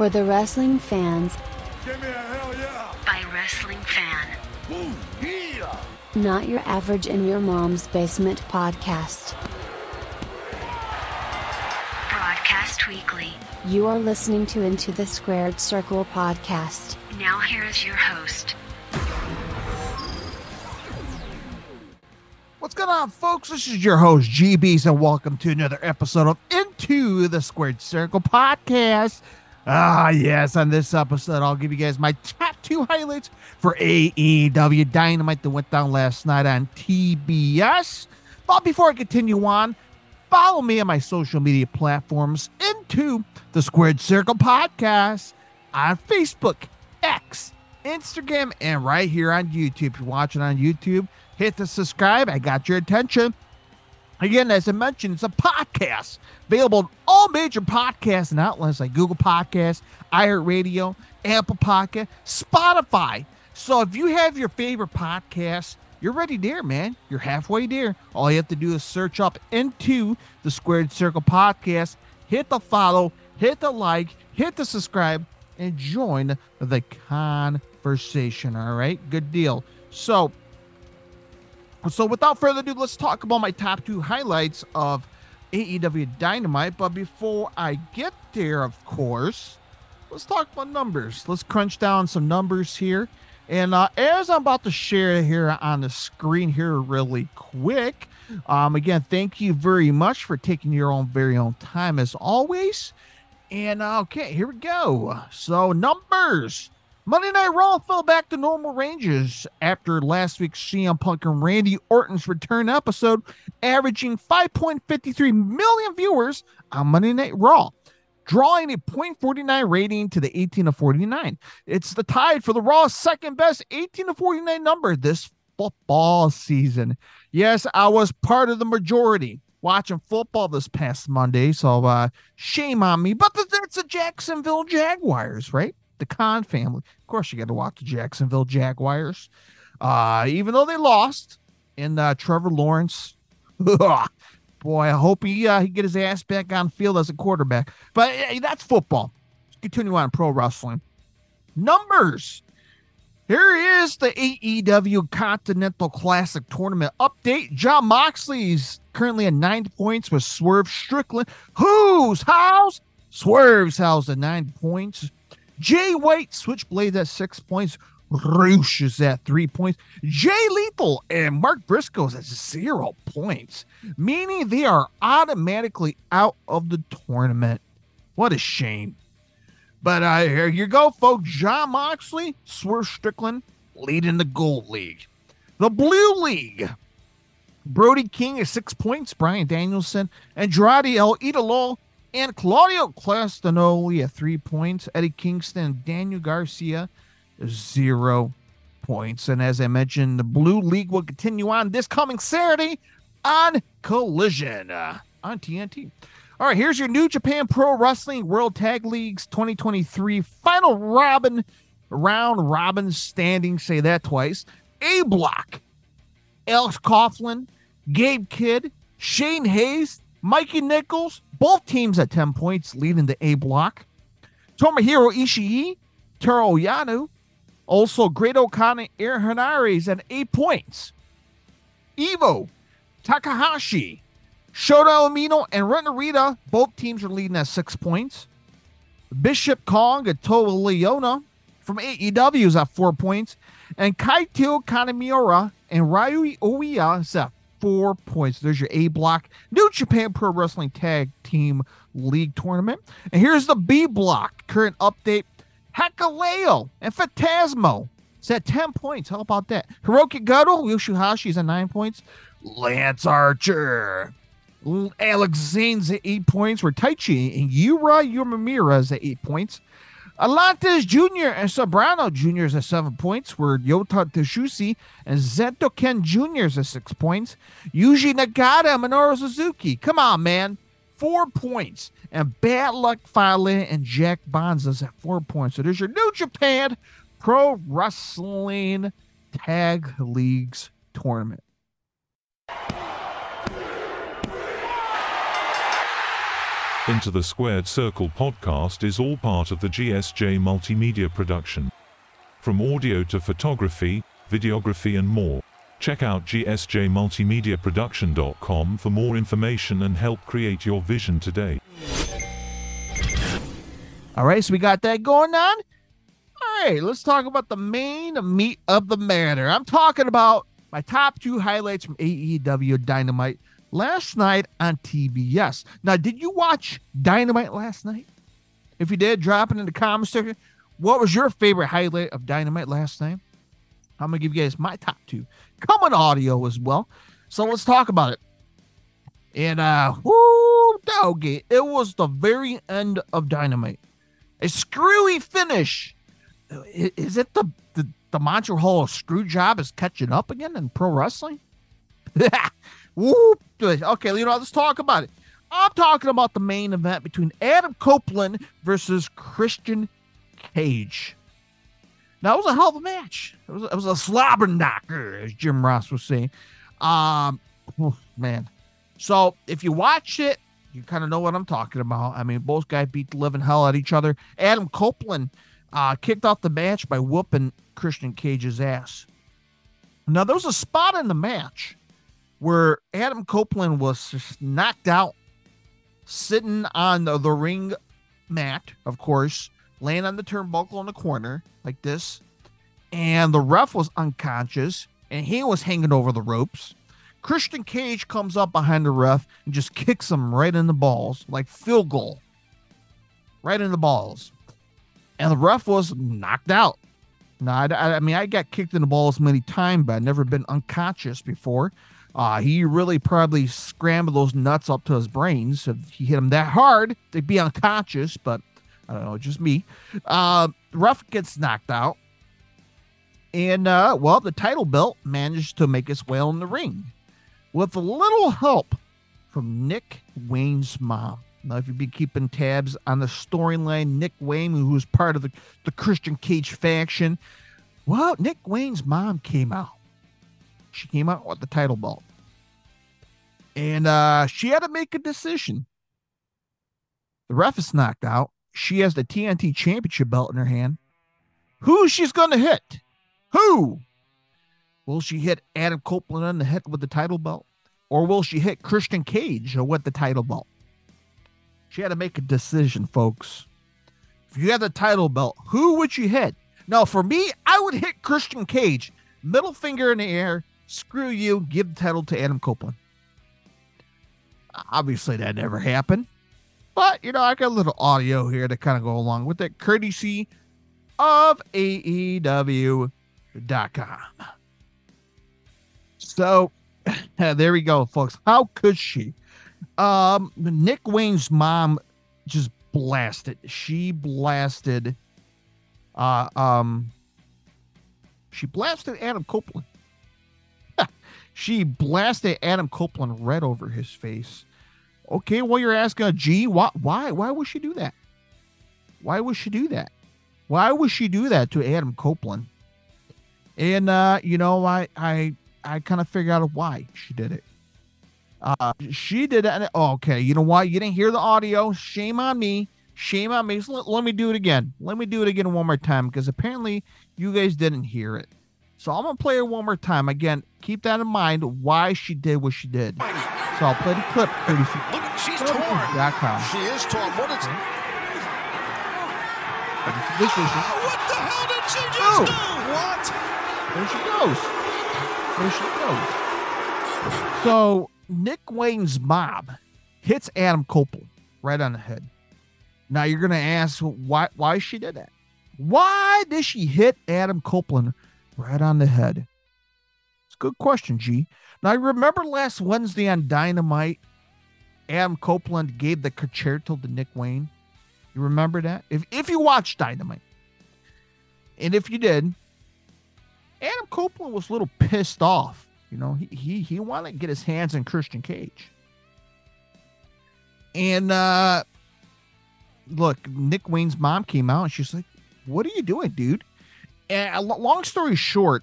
For the wrestling fans Give me a hell yeah! by wrestling fan. Ooh, yeah! Not your average in your mom's basement podcast. Broadcast weekly. You are listening to Into the Squared Circle podcast. Now here is your host. What's going on, folks? This is your host, GBs, and welcome to another episode of Into the Squared Circle podcast. Ah, yes, on this episode, I'll give you guys my top two highlights for AEW Dynamite that went down last night on TBS. But before I continue on, follow me on my social media platforms into the Squared Circle podcast on Facebook, X, Instagram, and right here on YouTube. If you're watching on YouTube, hit the subscribe. I got your attention. Again, as I mentioned, it's a podcast available on all major podcasts and outlets like Google Podcasts, iHeartRadio, Apple Podcast, Spotify. So if you have your favorite podcast, you're ready there, man. You're halfway there. All you have to do is search up into the Squared Circle podcast, hit the follow, hit the like, hit the subscribe, and join the conversation. All right, good deal. So, so without further ado, let's talk about my top two highlights of AEW Dynamite. But before I get there, of course, let's talk about numbers. Let's crunch down some numbers here. And uh, as I'm about to share here on the screen here really quick, um, again, thank you very much for taking your own very own time as always. And uh, okay, here we go. So numbers. Monday Night Raw fell back to normal ranges after last week's CM Punk and Randy Orton's return episode, averaging 5.53 million viewers on Monday Night Raw, drawing a 0.49 rating to the 18 to 49. It's the tied for the Raw's second best 18 to 49 number this football season. Yes, I was part of the majority watching football this past Monday, so uh, shame on me. But that's the Jacksonville Jaguars, right? The Khan family. Of course, you got to watch the Jacksonville Jaguars. Uh, even though they lost, and uh, Trevor Lawrence, boy, I hope he uh, he get his ass back on field as a quarterback. But uh, that's football. Continue on pro wrestling numbers. Here is the AEW Continental Classic Tournament update. Jon Moxley's currently at nine points with Swerve Strickland. Whose house? Swerve's house at nine points. Jay White, Switchblade at six points. Roosh is at three points. Jay Lethal and Mark Briscoe is at zero points, meaning they are automatically out of the tournament. What a shame. But uh, here you go, folks. Jon Moxley, Swerve Strickland leading the Gold League. The Blue League. Brody King is six points. Bryan Danielson. Andrade El Idolo and Claudio Castagnoli at three points. Eddie Kingston Daniel Garcia, zero points. And as I mentioned, the Blue League will continue on this coming Saturday on Collision uh, on TNT. All right, here's your New Japan Pro Wrestling World Tag Leagues 2023 final robin round robin standing. Say that twice. A block. Alex Coughlin, Gabe Kidd, Shane Haste, Mikey Nicholls, both teams at 10 points, leading the A block. Tomohiro Ishii, Toru Yano, also Great-O-Khan, Aaron Henare at eight points. Evo, Takahashi, Shota Umino, and Rita, both teams are leading at six points. Bishop Kaun and Toa Liona from AEW is at four points. And Kaito Kanemiura and Ryu Oiya is at four points. There's your A block. New Japan Pro Wrestling Tag Team League Tournament. And here's the B block. Current update Hikuleo and Phantasmo. It's at 10 points. How about that? Hiroki Goto, Yoshihashi is at 9 points. Lance Archer. Alex Zayne's at 8 points. Where Taichi and Yuya Uemura is at 8 points. Atlantis Jr. and Soberano Jr. is at seven points, were Yota Tsuji and Zento Ken Jr. is at six points. Yuji Nagata and Minoru Suzuki. Come on, man. Four points. And Bad Luck Fale and Jack Bonds is at four points. So there's your New Japan Pro Wrestling Tag Leagues tournament. Into the Squared Circle podcast is all part of the GSJ multimedia production. From audio to photography, videography, and more. Check out gsjmultimediaproduction.com for more information and help create your vision today. All right, so we got that going on. All right, let's talk about the main meat of the matter. I'm talking about my top two highlights from AEW Dynamite last night on TBS. Now, did you watch Dynamite last night? If you did, drop it in the comments section. What was your favorite highlight of Dynamite last night? I'm gonna give you guys my top two. Coming audio as well. So let's talk about it. And uh whoo doggy, it was the very end of Dynamite. A screwy finish. Is it the the, the Montreal Hall screw job is catching up again in pro wrestling? Whoop. Okay, know, let's talk about it. I'm talking about the main event between Adam Copeland versus Christian Cage. Now, it was a hell of a match. It was, it was a slobber knocker, as Jim Ross was saying. Um, oh, man. So, if you watch it, you kind of know what I'm talking about. I mean, both guys beat the living hell out of each other. Adam Copeland uh, kicked off the match by whooping Christian Cage's ass. Now, there was a spot in the match where Adam Copeland was knocked out, sitting on the, the ring mat, of course, laying on the turnbuckle in the corner like this. And the ref was unconscious and he was hanging over the ropes. Christian Cage comes up behind the ref and just kicks him right in the balls, like field goal. Right in the balls. And the ref was knocked out. Now, I, I mean, I got kicked in the balls many times, but I've never been unconscious before. Uh, he really probably scrambled those nuts up to his brains. If he hit him that hard, they'd be unconscious, but I don't know, just me. Uh, Ruff gets knocked out. And, uh, well, the title belt managed to make its way in the ring with a little help from Nick Wayne's mom. Now, if you've been keeping tabs on the storyline, Nick Wayne, who's part of the, the Christian Cage faction, well, Nick Wayne's mom came out. She came out with the title belt. And uh, she had to make a decision. The ref is knocked out she has the TNT championship belt in her hand. Who she's going to hit? Who? Will she hit Adam Copeland on the head with the title belt? Or will she hit Christian Cage with the title belt? She had to make a decision, folks. If you had the title belt, who would you hit? Now, for me, I would hit Christian Cage. Middle finger in the air. Screw you. Give the title to Adam Copeland. Obviously, that never happened. But, you know, I got a little audio here to kind of go along with it, courtesy of AEW.com. So there we go, folks. How could she? Um, Nick Wayne's mom just blasted. She blasted uh um she blasted Adam Copeland. She blasted Adam Copeland right over his face. Okay, well, you're asking, gee, why, why, why would she do that? Why would she do that? Why would she do that to Adam Copeland? And uh, you know, I, I, I kind of figured out why she did it. Uh, she did it. Oh, okay, you know why? You didn't hear the audio. Shame on me. Shame on me. So let, let me do it again. Let me do it again one more time because apparently you guys didn't hear it. So I'm gonna play her one more time. Again, keep that in mind why she did what she did. So I'll play the clip pretty soon. Look, she's torn. She is torn. What is? This is ah, What the hell did she just Oh. do? What? there she goes. There she goes. So Nick Wayne's mob hits Adam Copeland right on the head. Now you're gonna ask why why she did that. Why did she hit Adam Copeland right on the head? It's a good question, G. Now, I remember last Wednesday on Dynamite, Adam Copeland gave the concerto to Nick Wayne. You remember that? If if you watched Dynamite, and if you did, Adam Copeland was a little pissed off. You know, he he he wanted to get his hands on Christian Cage. And uh look, Nick Wayne's mom came out and she's like, "What are you doing, dude?" And uh, long story short,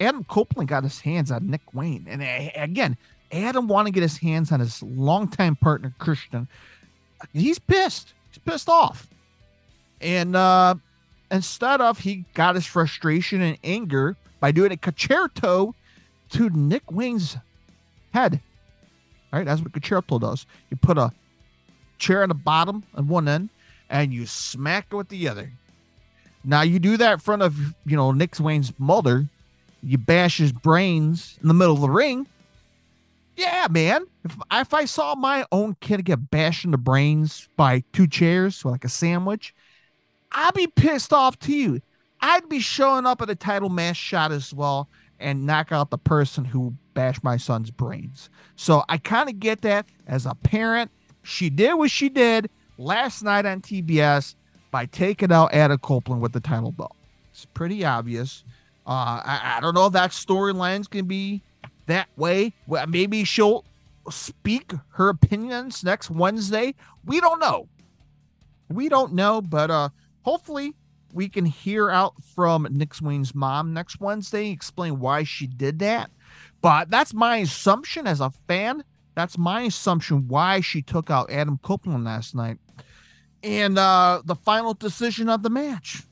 Adam Copeland got his hands on Nick Wayne, and uh, again, Adam want to get his hands on his longtime partner Christian. He's pissed. He's pissed off. And uh instead of he got his frustration and anger by doing a concerto to Nick Wayne's head. All right, that's what concerto does. You put a chair on the bottom on one end and you smack it with the other. Now you do that in front of you know Nick Wayne's mother. You bash his brains in the middle of the ring. Yeah, man. If, if I saw my own kid get bashed in the brains by two chairs, or like a sandwich, I'd be pissed off too. I'd be showing up at a title match shot as well and knock out the person who bashed my son's brains. So I kind of get that as a parent. She did what she did last night on TBS by taking out Adam Copeland with the title belt. It's pretty obvious. Uh, I, I don't know if that storyline's going to be that way. Well, maybe she'll speak her opinions next Wednesday. We don't know. We don't know, but uh, hopefully we can hear out from Nick Wayne's mom next Wednesday, explain why she did that. But that's my assumption as a fan. That's my assumption why she took out Adam Copeland last night. And uh, the final decision of the match.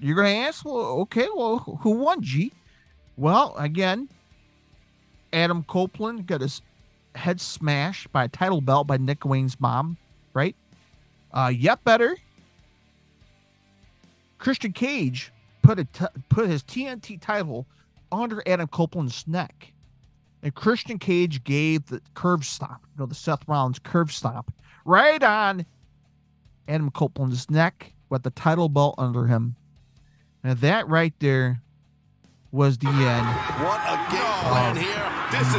You're going to ask, well, okay, well, who won, G? Well, again, Adam Copeland got his head smashed by a title belt by Nick Wayne's mom, right? Uh, yet better. Christian Cage put a t- put his TNT title under Adam Copeland's neck, and Christian Cage gave the curb stomp, you know, the Seth Rollins curb stomp, right on Adam Copeland's neck with the title belt under him. And that right there was the end. What a game plan oh, here. This is.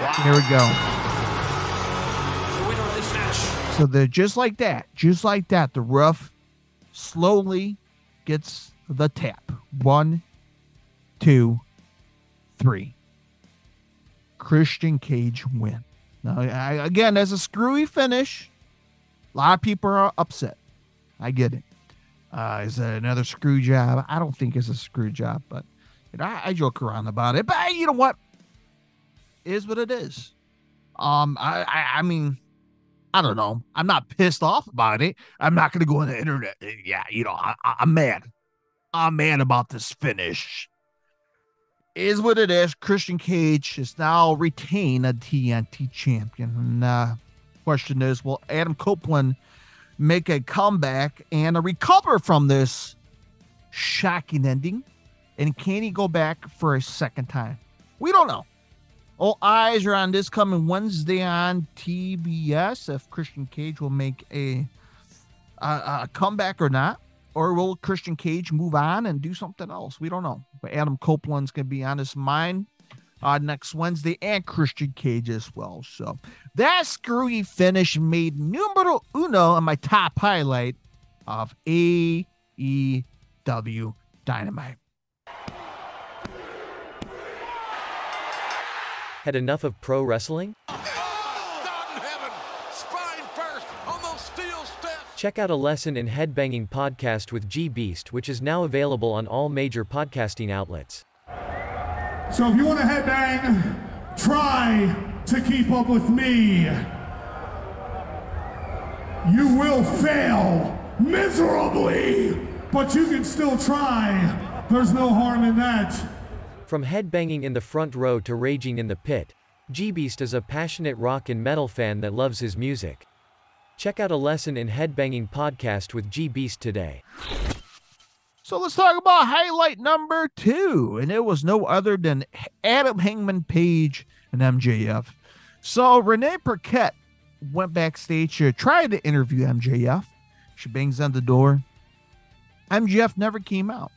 Wow. There we go. So they're just like that, just like that. The rough slowly gets the tap. One, two, three. Christian Cage win. Now, I, again, that's a screwy finish. A lot of people are upset. I get it. Uh, is it another screw job? I don't think it's a screw job, but you know, I, I joke around about it. But you know what? It is what it is. Um, I, I, I mean, I don't know. I'm not pissed off about it. I'm not going to go on the internet. Yeah, you know, I, am mad. I'm mad about this finish. Is what it is. Christian Cage is now retain a TNT champion. And uh, question is, will Adam Copeland make a comeback and recover from this shocking ending? And can he go back for a second time? We don't know. All eyes are on this coming Wednesday on TBS if Christian Cage will make a, a, a comeback or not. Or will Christian Cage move on and do something else? We don't know. But Adam Copeland's going to be on his mind uh, next Wednesday and Christian Cage as well. So that screwy finish made numero uno on my top highlight of AEW Dynamite. Had enough of pro wrestling? Check out a lesson in headbanging podcast with G Beast, which is now available on all major podcasting outlets. So if you want to headbang, try to keep up with me. You will fail miserably, but you can still try. There's no harm in that. From headbanging in the front row to raging in the pit, G-Beast is a passionate rock and metal fan that loves his music. Check out a lesson in headbanging podcast with G-Beast today. So let's talk about highlight number two, and it was no other than Adam Hangman Page and MJF. So Renee Paquette went backstage to try to interview MJF. She bangs on the door. MJF never came out.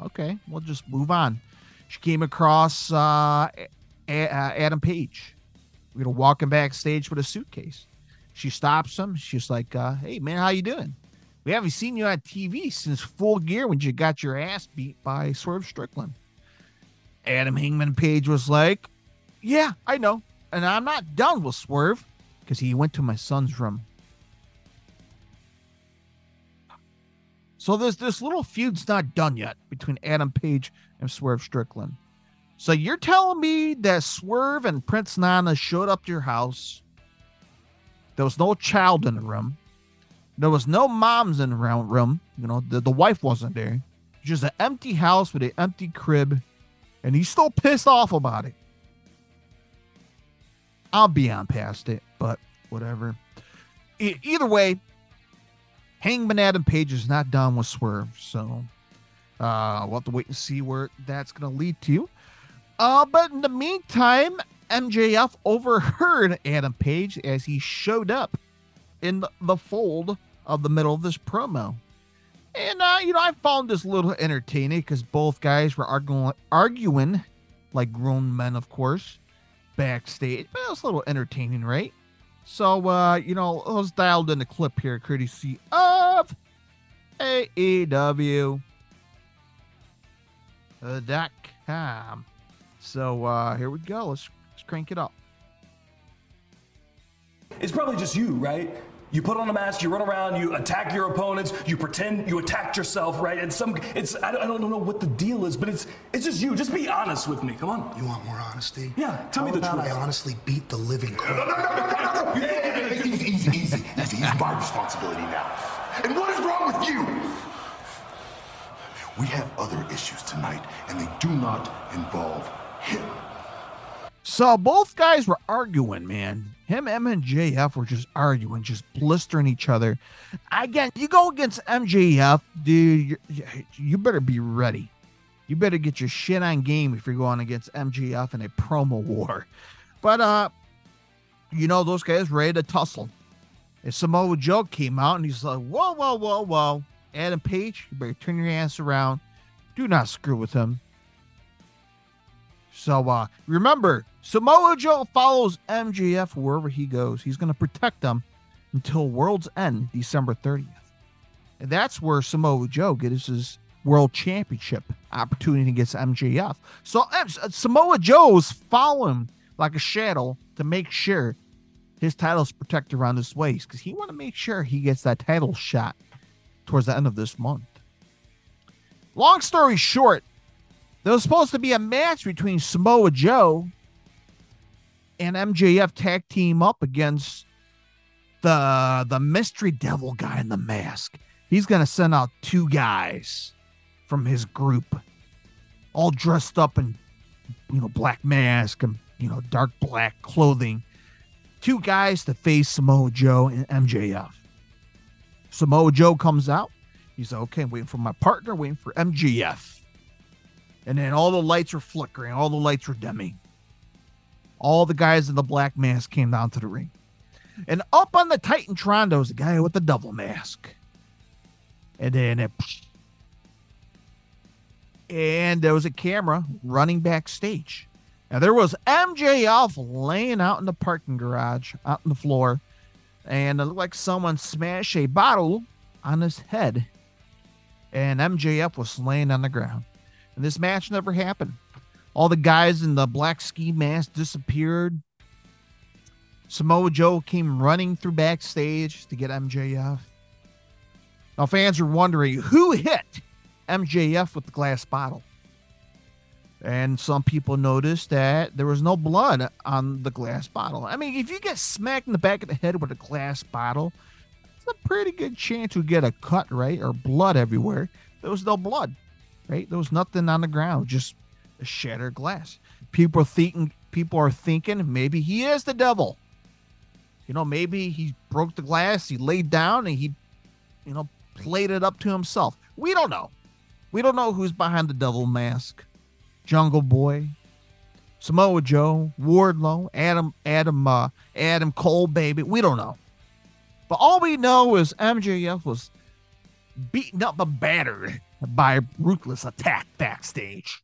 Okay, we'll just move on she came across uh, Adam Page. We're gonna walk him backstage with a suitcase. She stops him. She's like, uh, "Hey man, how you doing? We haven't seen you on TV since Full Gear when you got your ass beat by Swerve Strickland." Adam Hangman Page was like, "Yeah, I know, and I'm not done with Swerve because he went to my son's room." So this this little feud's not done yet between Adam Page and Swerve Strickland. So you're telling me that Swerve and Prince Nana showed up to your house. There was no child in the room. There was no moms in the room. You know, the, the wife wasn't there. Just an empty house with an empty crib. And he's still pissed off about it. I'll be on past it, but whatever. E- either way, Hangman Adam Page is not done with Swerve, so uh, we'll have to wait and see where that's going to lead to. Uh, but in the meantime, MJF overheard Adam Page as he showed up in the, fold of the middle of this promo. And, uh, you know, I found this a little entertaining because both guys were arguing, arguing like grown men, of course, backstage. But it was a little entertaining, right? So, uh, you know, let's dialed in the clip here, courtesy of AEW. Uh, dot com. So uh, here we go. Let's crank it up. It's probably just you, right? You put on a mask, you run around, you attack your opponents, you pretend you attacked yourself, right? And some, it's I don't, I don't know what the deal is, but it's it's just you. Just be honest with me. Come on. You want more honesty? Yeah, tell How me the about truth. I honestly beat the living crap. No, no, no, no, no, no, no. Easy, easy, easy, easy. It's my responsibility now. And what is wrong with you? We have other issues tonight, and they do not involve him. So both guys were arguing, man. Him, M, and JF were just arguing, just blistering each other. Again, you go against MJF, dude. You, better be ready. You better get your shit on game if you're going against MJF in a promo war. But uh, you know those guys ready to tussle. And Samoa Joe came out and he's like, "Whoa, whoa, whoa, whoa, Adam Page, you better turn your ass around. Do not screw with him." So uh remember, Samoa Joe follows MJF wherever he goes. He's going to protect them until World's End, December 30th. And that's where Samoa Joe gets his World Championship opportunity against MJF. So uh, Samoa Joe's following like a shadow to make sure his title's protected around his waist because he want to make sure he gets that title shot towards the end of this month. Long story short, there was supposed to be a match between Samoa Joe and MJF tag team up against the the mystery devil guy in the mask. He's gonna send out two guys from his group, all dressed up in you know black mask and you know dark black clothing. Two guys to face Samoa Joe and MJF. Samoa Joe comes out. He's like, okay, I'm waiting for my partner, waiting for MJF. And then all the lights were flickering, all the lights were dimming. All the guys in the black mask came down to the ring. And up on the Titantron, there was a guy with the double mask. And then it. And there was a camera running backstage. Now there was MJF laying out in the parking garage, out on the floor. And it looked like someone smashed a bottle on his head. And MJF was laying on the ground. And this match never happened. All the guys in the black ski mask disappeared. Samoa Joe came running through backstage to get MJF. Now, fans are wondering who hit MJF with the glass bottle. And some people noticed that there was no blood on the glass bottle. I mean, if you get smacked in the back of the head with a glass bottle, it's a pretty good chance you get a cut, right? Or blood everywhere. There was no blood, right? There was nothing on the ground, just a shattered glass. People are thinking, people are thinking maybe he is the devil. You know, maybe he broke the glass, he laid down, and he, you know, played it up to himself. We don't know. We don't know who's behind the devil mask. Jungle Boy, Samoa Joe, Wardlow, Adam, Adam, uh, Adam Cole, baby. We don't know. But all we know is MJF was beaten up and battered by ruthless attack backstage.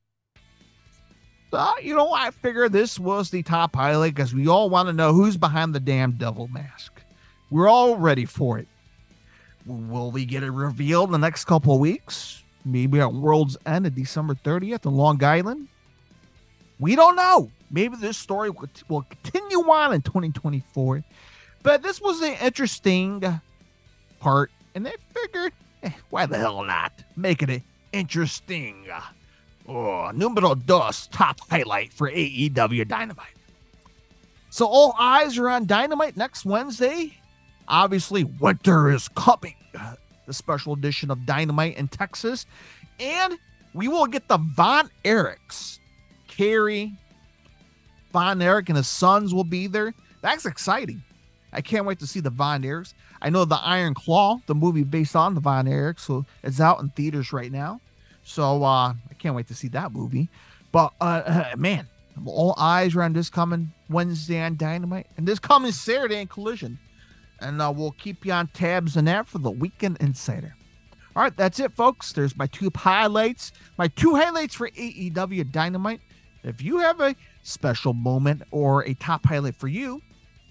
You know, I figure this was the top highlight because we all want to know who's behind the damn devil mask. We're all ready for it. Will we get it revealed in the next couple of weeks? Maybe at World's End of December 30th in Long Island? We don't know. Maybe this story will continue on in 2024. But this was an interesting part, and I figured Eh, why the hell not? Making it interesting. Oh, numero dos, top highlight for AEW Dynamite. So all eyes are on Dynamite next Wednesday. Obviously, winter is coming. The special edition of Dynamite in Texas. And we will get the Von Erichs. Kerry, Von Erich, and his sons will be there. That's exciting. I can't wait to see the Von Erichs. I know the Iron Claw, the movie based on the Von Erichs, so it's out in theaters right now. So uh, I can't wait to see that movie. But uh, man, all eyes are on this coming Wednesday on Dynamite and this coming Saturday in Collision. And uh, we'll keep you on tabs on that for the Weekend Insider. All right, that's it, folks. There's my two highlights, my two highlights for AEW Dynamite. If you have a special moment or a top highlight for you,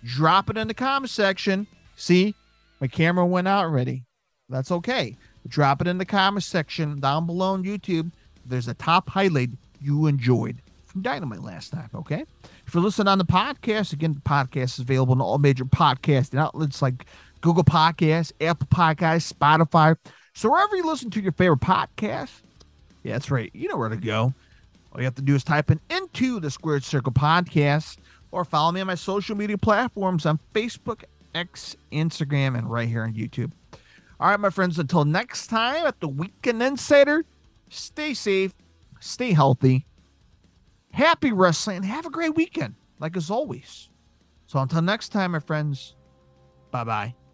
drop it in the comment section. See, my camera went out already. That's okay. Drop it in the comment section down below on YouTube. There's a top highlight you enjoyed from Dynamite last time. Okay. If you're listening on the podcast, again, the podcast is available on all major podcasting outlets like Google Podcasts, Apple Podcasts, Spotify. So wherever you listen to your favorite podcast, yeah, that's right. You know where to go. All you have to do is type in into the Squared Circle podcast or follow me on my social media platforms on Facebook, X, Instagram, and right here on YouTube. All right, my friends, until next time at the Weekend Insider, stay safe, stay healthy, happy wrestling, and have a great weekend, like as always. So until next time, my friends, bye bye.